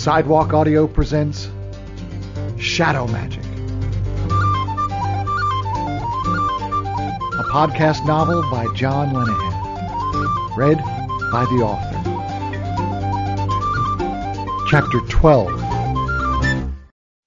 Sidewalk Audio presents Shadow Magic, a podcast novel by John Lenihan, read by the author. Chapter 12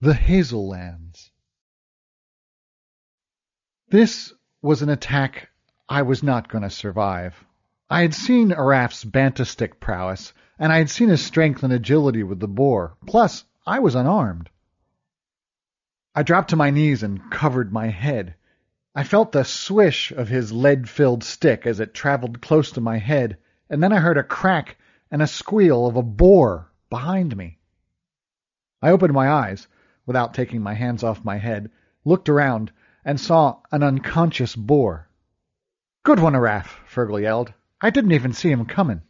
The Hazellands. This was an attack I was not going to survive. I had seen Araf's banta stick prowess and I had seen his strength and agility with the boar. Plus, I was unarmed. I dropped to my knees and covered my head. I felt the swish of his lead-filled stick as it traveled close to my head, and then I heard a crack and a squeal of a boar behind me. I opened my eyes, without taking my hands off my head, looked around, and saw an unconscious boar. Good one, Araf, Fergal yelled. I didn't even see him coming.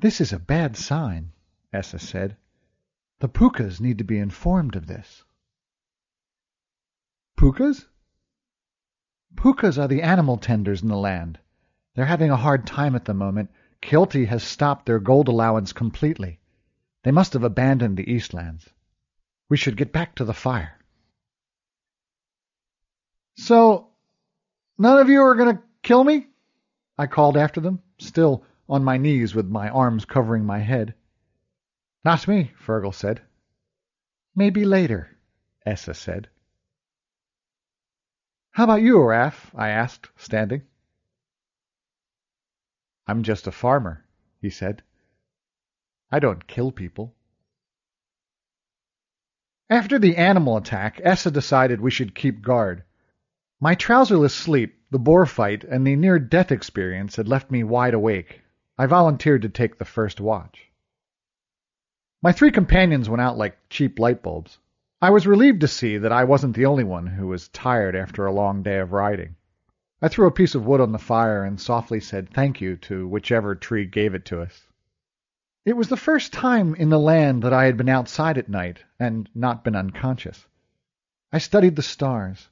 This is a bad sign, Essa said. The Pookas need to be informed of this. Pookas? Pookas are the animal tenders in the land. They're having a hard time at the moment. Kilty has stopped their gold allowance completely. They must have abandoned the Eastlands. We should get back to the fire. So, none of you are going to kill me? I called after them, still on my knees with my arms covering my head. Not me, Fergal said. Maybe later, Essa said. How about you, Araf? I asked, standing. I'm just a farmer, he said. I don't kill people. After the animal attack, Essa decided we should keep guard. My trouserless sleep, the boar fight, and the near-death experience had left me wide awake. I volunteered to take the first watch. My three companions went out like cheap light bulbs. I was relieved to see that I wasn't the only one who was tired after a long day of riding. I threw a piece of wood on the fire and softly said thank you to whichever tree gave it to us. It was the first time in the land that I had been outside at night and not been unconscious. I studied the stars.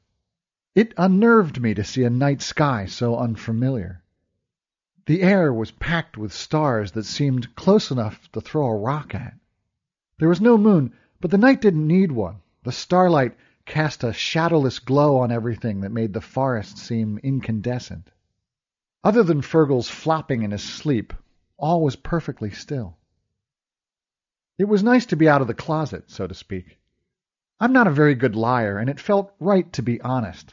It unnerved me to see a night sky so unfamiliar. The air was packed with stars that seemed close enough to throw a rock at. There was no moon, but the night didn't need one. The starlight cast a shadowless glow on everything that made the forest seem incandescent. Other than Fergal's flopping in his sleep, all was perfectly still. It was nice to be out of the closet, so to speak. I'm not a very good liar, and it felt right to be honest.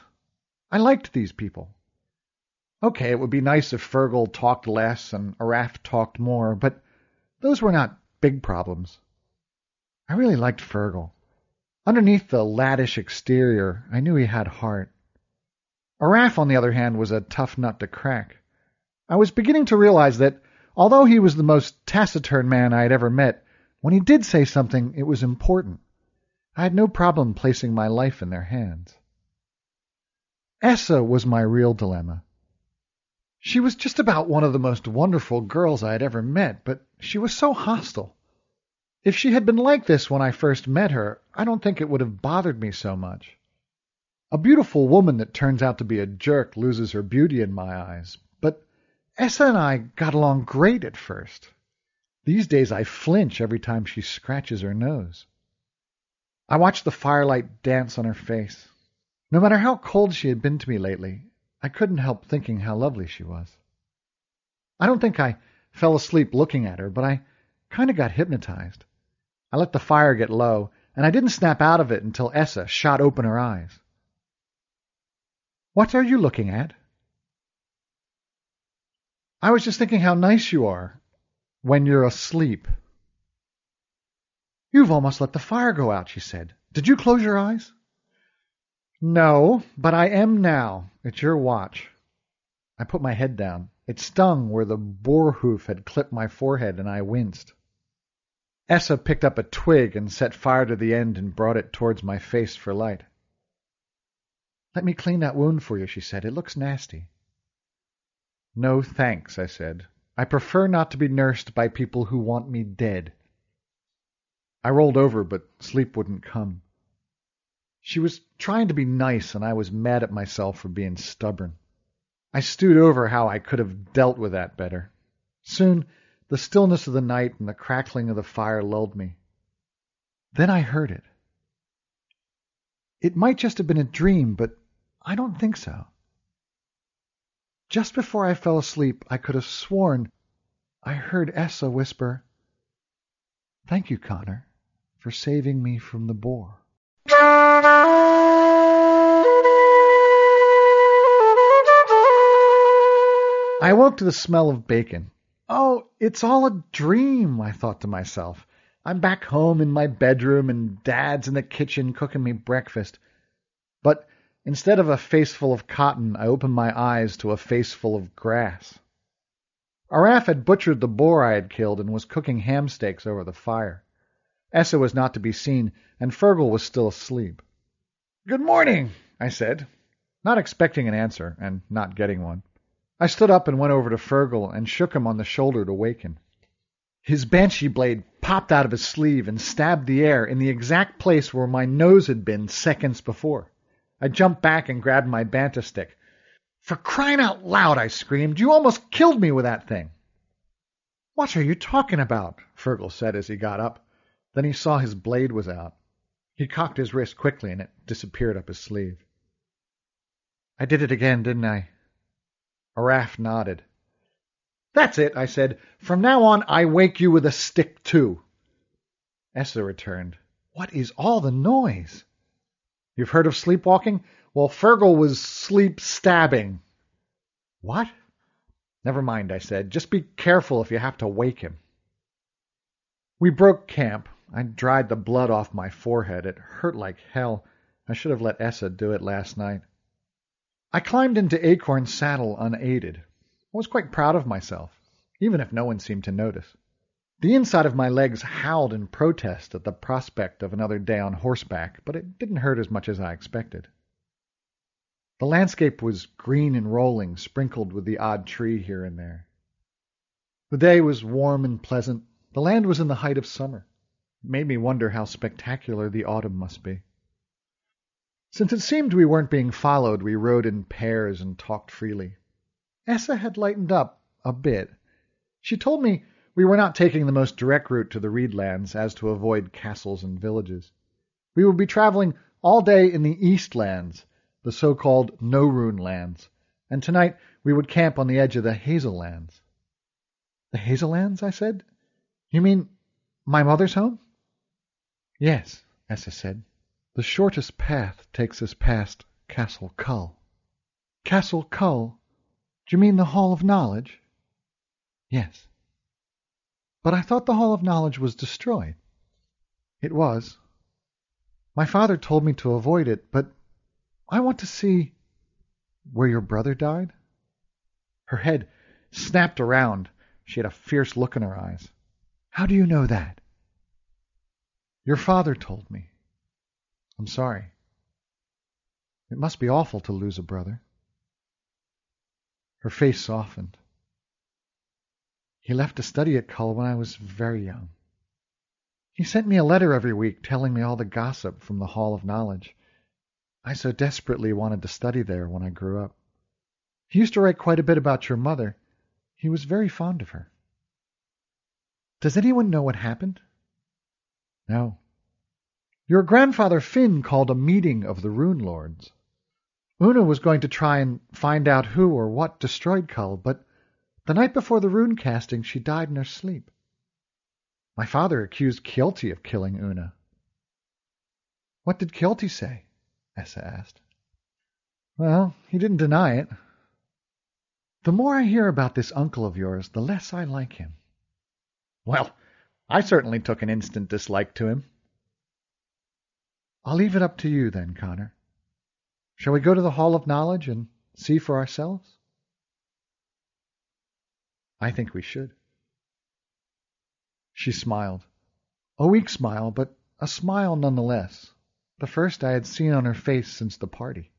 I liked these people. Okay, it would be nice if Fergal talked less and Araf talked more, but those were not big problems. I really liked Fergal. Underneath the laddish exterior, I knew he had heart. Araf, on the other hand, was a tough nut to crack. I was beginning to realize that, although he was the most taciturn man I had ever met, when he did say something, it was important. I had no problem placing my life in their hands. Essa was my real dilemma. She was just about one of the most wonderful girls I had ever met, but she was so hostile. If she had been like this when I first met her, I don't think it would have bothered me so much. A beautiful woman that turns out to be a jerk loses her beauty in my eyes, but Essa and I got along great at first. These days I flinch every time she scratches her nose. I watched the firelight dance on her face. No matter how cold she had been to me lately, I couldn't help thinking how lovely she was. I don't think I fell asleep looking at her, but I kind of got hypnotized. I let the fire get low, and I didn't snap out of it until Essa shot open her eyes. What are you looking at? I was just thinking how nice you are when you're asleep. You've almost let the fire go out, she said. Did you close your eyes? No, but I am now. It's your watch. I put my head down. It stung where the boar hoof had clipped my forehead, and I winced. Essa picked up a twig and set fire to the end and brought it towards my face for light. Let me clean that wound for you, she said. It looks nasty. No, thanks, I said. I prefer not to be nursed by people who want me dead. I rolled over, but sleep wouldn't come. She was trying to be nice, and I was mad at myself for being stubborn. I stewed over how I could have dealt with that better. Soon the stillness of the night and the crackling of the fire lulled me. Then I heard it. It might just have been a dream, but I don't think so. Just before I fell asleep, I could have sworn I heard Essa whisper, Thank you, Connor, for saving me from the boar. I woke to the smell of bacon. Oh, it's all a dream, I thought to myself. I'm back home in my bedroom and Dad's in the kitchen cooking me breakfast. But instead of a face full of cotton, I opened my eyes to a face full of grass. Araf had butchered the boar I had killed and was cooking ham steaks over the fire. Essa was not to be seen, and Fergal was still asleep. Good morning, I said, not expecting an answer, and not getting one. I stood up and went over to Fergal and shook him on the shoulder to waken. His banshee blade popped out of his sleeve and stabbed the air in the exact place where my nose had been seconds before. I jumped back and grabbed my banta stick. For crying out loud, I screamed. You almost killed me with that thing. What are you talking about? Fergal said as he got up. Then he saw his blade was out. He cocked his wrist quickly and it disappeared up his sleeve. I did it again, didn't I? Araf nodded. That's it, I said. From now on, I wake you with a stick, too. Essa returned. What is all the noise? You've heard of sleepwalking? Well, Fergal was sleep stabbing. What? Never mind, I said. Just be careful if you have to wake him. We broke camp. I dried the blood off my forehead. It hurt like hell. I should have let Essa do it last night. I climbed into Acorn's saddle unaided. I was quite proud of myself, even if no one seemed to notice. The inside of my legs howled in protest at the prospect of another day on horseback, but it didn't hurt as much as I expected. The landscape was green and rolling, sprinkled with the odd tree here and there. The day was warm and pleasant. The land was in the height of summer. It made me wonder how spectacular the autumn must be. Since it seemed we weren't being followed, we rode in pairs and talked freely. Essa had lightened up a bit. She told me we were not taking the most direct route to the Reedlands as to avoid castles and villages. We would be traveling all day in the Eastlands, the so-called No-Rune lands, and tonight we would camp on the edge of the Hazellands. The Hazellands? I said. You mean my mother's home? Yes, Essa said. The shortest path takes us past Castle Cull." Castle Cull? Do you mean the Hall of Knowledge? Yes. But I thought the Hall of Knowledge was destroyed. It was. My father told me to avoid it, but I want to see where your brother died. Her head snapped around. She had a fierce look in her eyes. How do you know that? Your father told me. I'm sorry. It must be awful to lose a brother. Her face softened. He left to study at Kull when I was very young. He sent me a letter every week telling me all the gossip from the Hall of Knowledge. I so desperately wanted to study there when I grew up. He used to write quite a bit about your mother. He was very fond of her. Does anyone know what happened? No. Your grandfather Finn called a meeting of the Rune Lords. Una was going to try and find out who or what destroyed Kull, but the night before the rune casting she died in her sleep. My father accused Kealty of killing Una. What did Kealty say? Essa asked. Well, he didn't deny it. The more I hear about this uncle of yours, the less I like him. Well, I certainly took an instant dislike to him. I'll leave it up to you then, Connor. Shall we go to the Hall of Knowledge and see for ourselves? I think we should. She smiled. A weak smile, but a smile nonetheless. The first I had seen on her face since the party.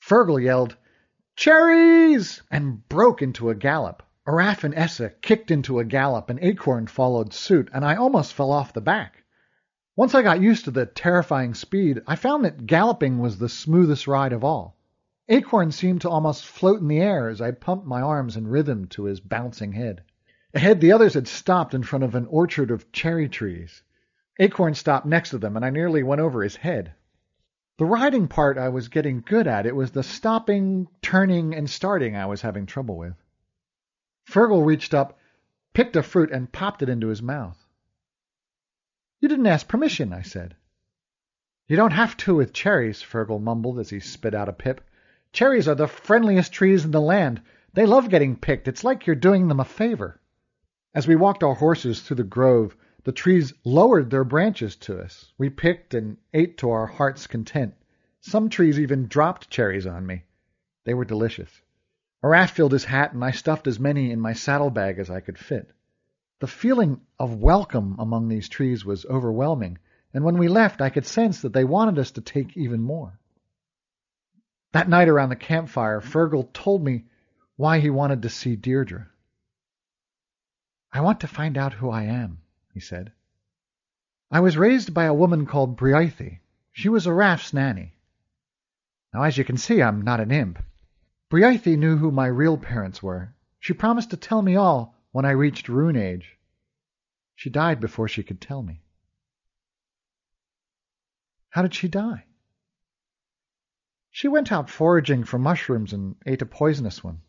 Fergal yelled, Cherries! and broke into a gallop. Araf and Essa kicked into a gallop, and Acorn followed suit, and I almost fell off the back. Once I got used to the terrifying speed, I found that galloping was the smoothest ride of all. Acorn seemed to almost float in the air as I pumped my arms in rhythm to his bouncing head. Ahead, the others had stopped in front of an orchard of cherry trees. Acorn stopped next to them, and I nearly went over his head. The riding part I was getting good at. It was the stopping, turning, and starting I was having trouble with. Fergal reached up, picked a fruit, and popped it into his mouth. You didn't ask permission, I said. You don't have to with cherries, Fergal mumbled as he spit out a pip. Cherries are the friendliest trees in the land. They love getting picked. It's like you're doing them a favor. As we walked our horses through the grove, the trees lowered their branches to us. We picked and ate to our heart's content. Some trees even dropped cherries on me. They were delicious. Araf filled his hat, and I stuffed as many in my saddlebag as I could fit. The feeling of welcome among these trees was overwhelming, and when we left I could sense that they wanted us to take even more. That night around the campfire, Fergal told me why he wanted to see Deirdre. I want to find out who I am, he said. I was raised by a woman called Briaithe. She was Araf's nanny. Now, as you can see, I'm not an imp. Briaithe knew who my real parents were. She promised to tell me all when I reached rune age. She died before she could tell me. How did she die? She went out foraging for mushrooms and ate a poisonous one.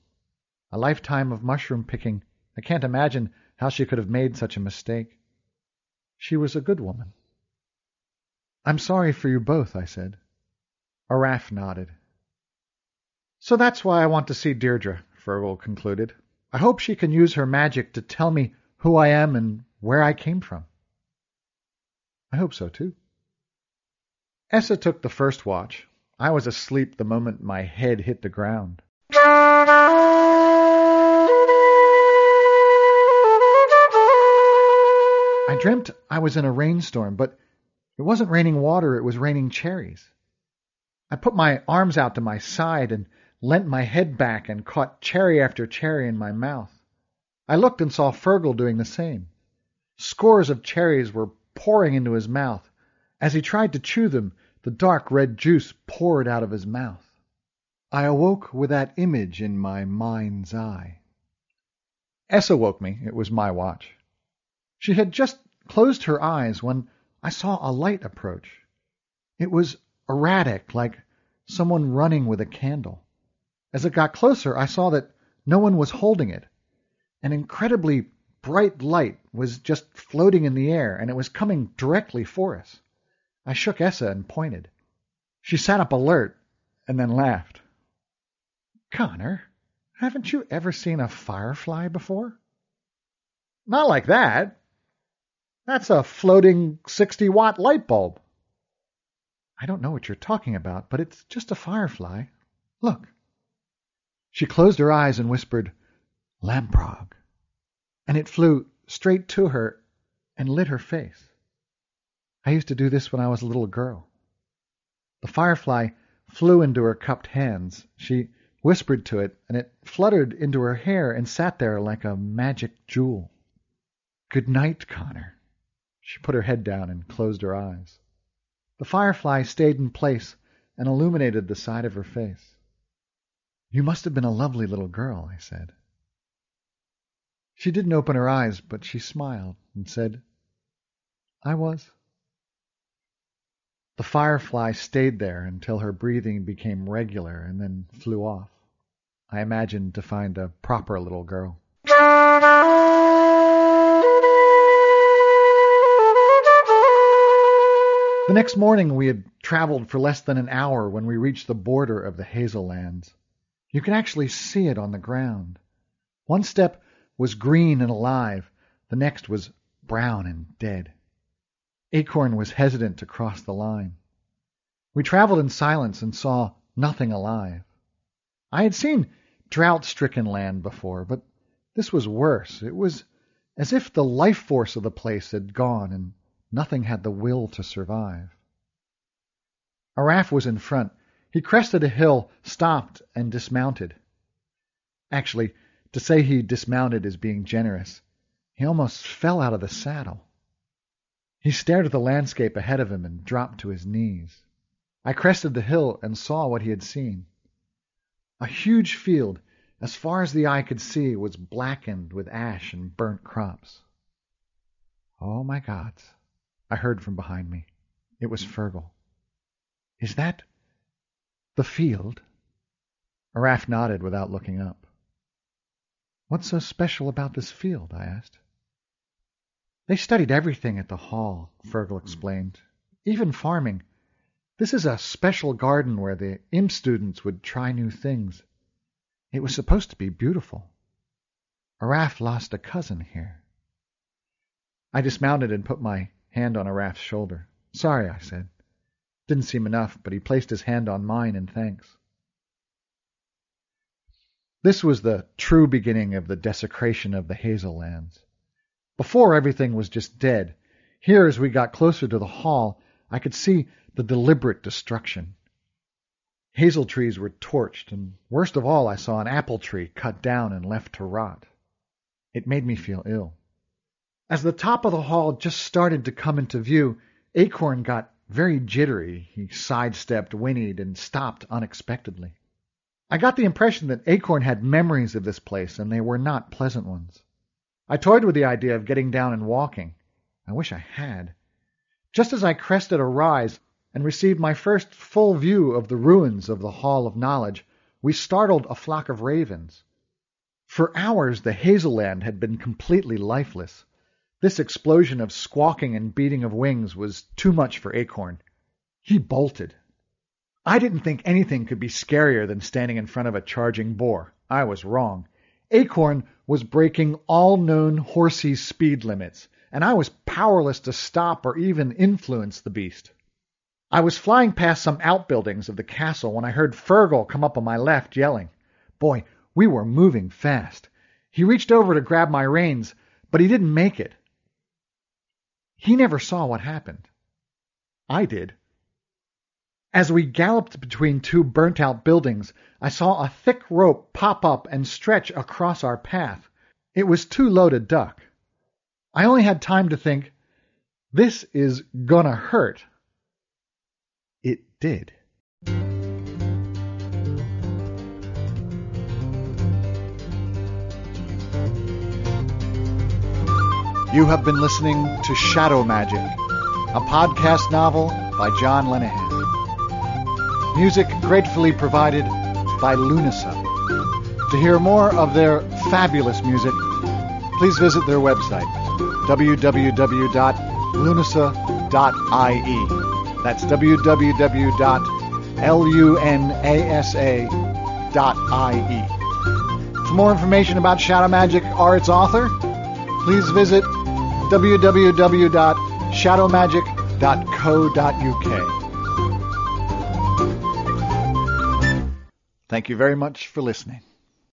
A lifetime of mushroom picking. I can't imagine how she could have made such a mistake. She was a good woman. I'm sorry for you both, I said. Araf nodded. So that's why I want to see Deirdre, Fergal concluded. I hope she can use her magic to tell me who I am and where I came from. I hope so, too. Essa took the first watch. I was asleep the moment my head hit the ground. I dreamt I was in a rainstorm, but it wasn't raining water, it was raining cherries. I put my arms out to my side and leant my head back and caught cherry after cherry in my mouth. I looked and saw Fergal doing the same. Scores of cherries were pouring into his mouth. As he tried to chew them, the dark red juice poured out of his mouth. I awoke with that image in my mind's eye. Essa woke me. It was my watch. She had just closed her eyes when I saw a light approach. It was erratic, like someone running with a candle. As it got closer, I saw that no one was holding it. An incredibly bright light was just floating in the air, and it was coming directly for us. I shook Essa and pointed. She sat up alert and then laughed. Connor, haven't you ever seen a firefly before? Not like that. That's a floating 60 watt light bulb. I don't know what you're talking about, but it's just a firefly. Look. She closed her eyes and whispered, Lamprog. And it flew straight to her and lit her face. I used to do this when I was a little girl. The firefly flew into her cupped hands. She whispered to it, and it fluttered into her hair and sat there like a magic jewel. Good night, Connor. She put her head down and closed her eyes. The firefly stayed in place and illuminated the side of her face. You must have been a lovely little girl," I said. She didn't open her eyes, but she smiled and said, "I was." The firefly stayed there until her breathing became regular and then flew off, I imagine to find a proper little girl. The next morning we had traveled for less than an hour when we reached the border of the Hazellands. You can actually see it on the ground. One step was green and alive, the next was brown and dead. Acorn was hesitant to cross the line. We traveled in silence and saw nothing alive. I had seen drought-stricken land before, but this was worse. It was as if the life force of the place had gone and nothing had the will to survive. Araf was in front. He crested a hill, stopped, and dismounted. Actually, to say he dismounted is being generous. He almost fell out of the saddle. He stared at the landscape ahead of him and dropped to his knees. I crested the hill and saw what he had seen. A huge field, as far as the eye could see, was blackened with ash and burnt crops. Oh, my gods, I heard from behind me. It was Fergal. Is that the field? Araf nodded without looking up. What's so special about this field? I asked. They studied everything at the hall, Fergal explained, even farming. This is a special garden where the imp students would try new things. It was supposed to be beautiful. Araf lost a cousin here. I dismounted and put my hand on Araf's shoulder. Sorry, I said. Didn't seem enough, but he placed his hand on mine in thanks. This was the true beginning of the desecration of the Hazellands. Before, everything was just dead. Here, as we got closer to the hall, I could see the deliberate destruction. Hazel trees were torched, and worst of all, I saw an apple tree cut down and left to rot. It made me feel ill. As the top of the hall just started to come into view, Acorn got very jittery. He sidestepped, whinnied, and stopped unexpectedly. I got the impression that Acorn had memories of this place, and they were not pleasant ones. I toyed with the idea of getting down and walking. I wish I had. Just as I crested a rise and received my first full view of the ruins of the Hall of Knowledge, we startled a flock of ravens. For hours the Hazelland had been completely lifeless. This explosion of squawking and beating of wings was too much for Acorn. He bolted. I didn't think anything could be scarier than standing in front of a charging boar. I was wrong. Acorn was breaking all known horsey speed limits, and I was powerless to stop or even influence the beast. I was flying past some outbuildings of the castle when I heard Fergal come up on my left, yelling. Boy, we were moving fast. He reached over to grab my reins, but he didn't make it. He never saw what happened. I did. As we galloped between two burnt-out buildings, I saw a thick rope pop up and stretch across our path. It was too low to duck. I only had time to think, this is gonna hurt. It did. You have been listening to Shadow Magic, a podcast novel by John Lenihan. Music gratefully provided by Lunasa. To hear more of their fabulous music, please visit their website, www.lunasa.ie. That's www.lunasa.ie. For more information about Shadow Magic or its author, please visit www.shadowmagic.co.uk. Thank you very much for listening.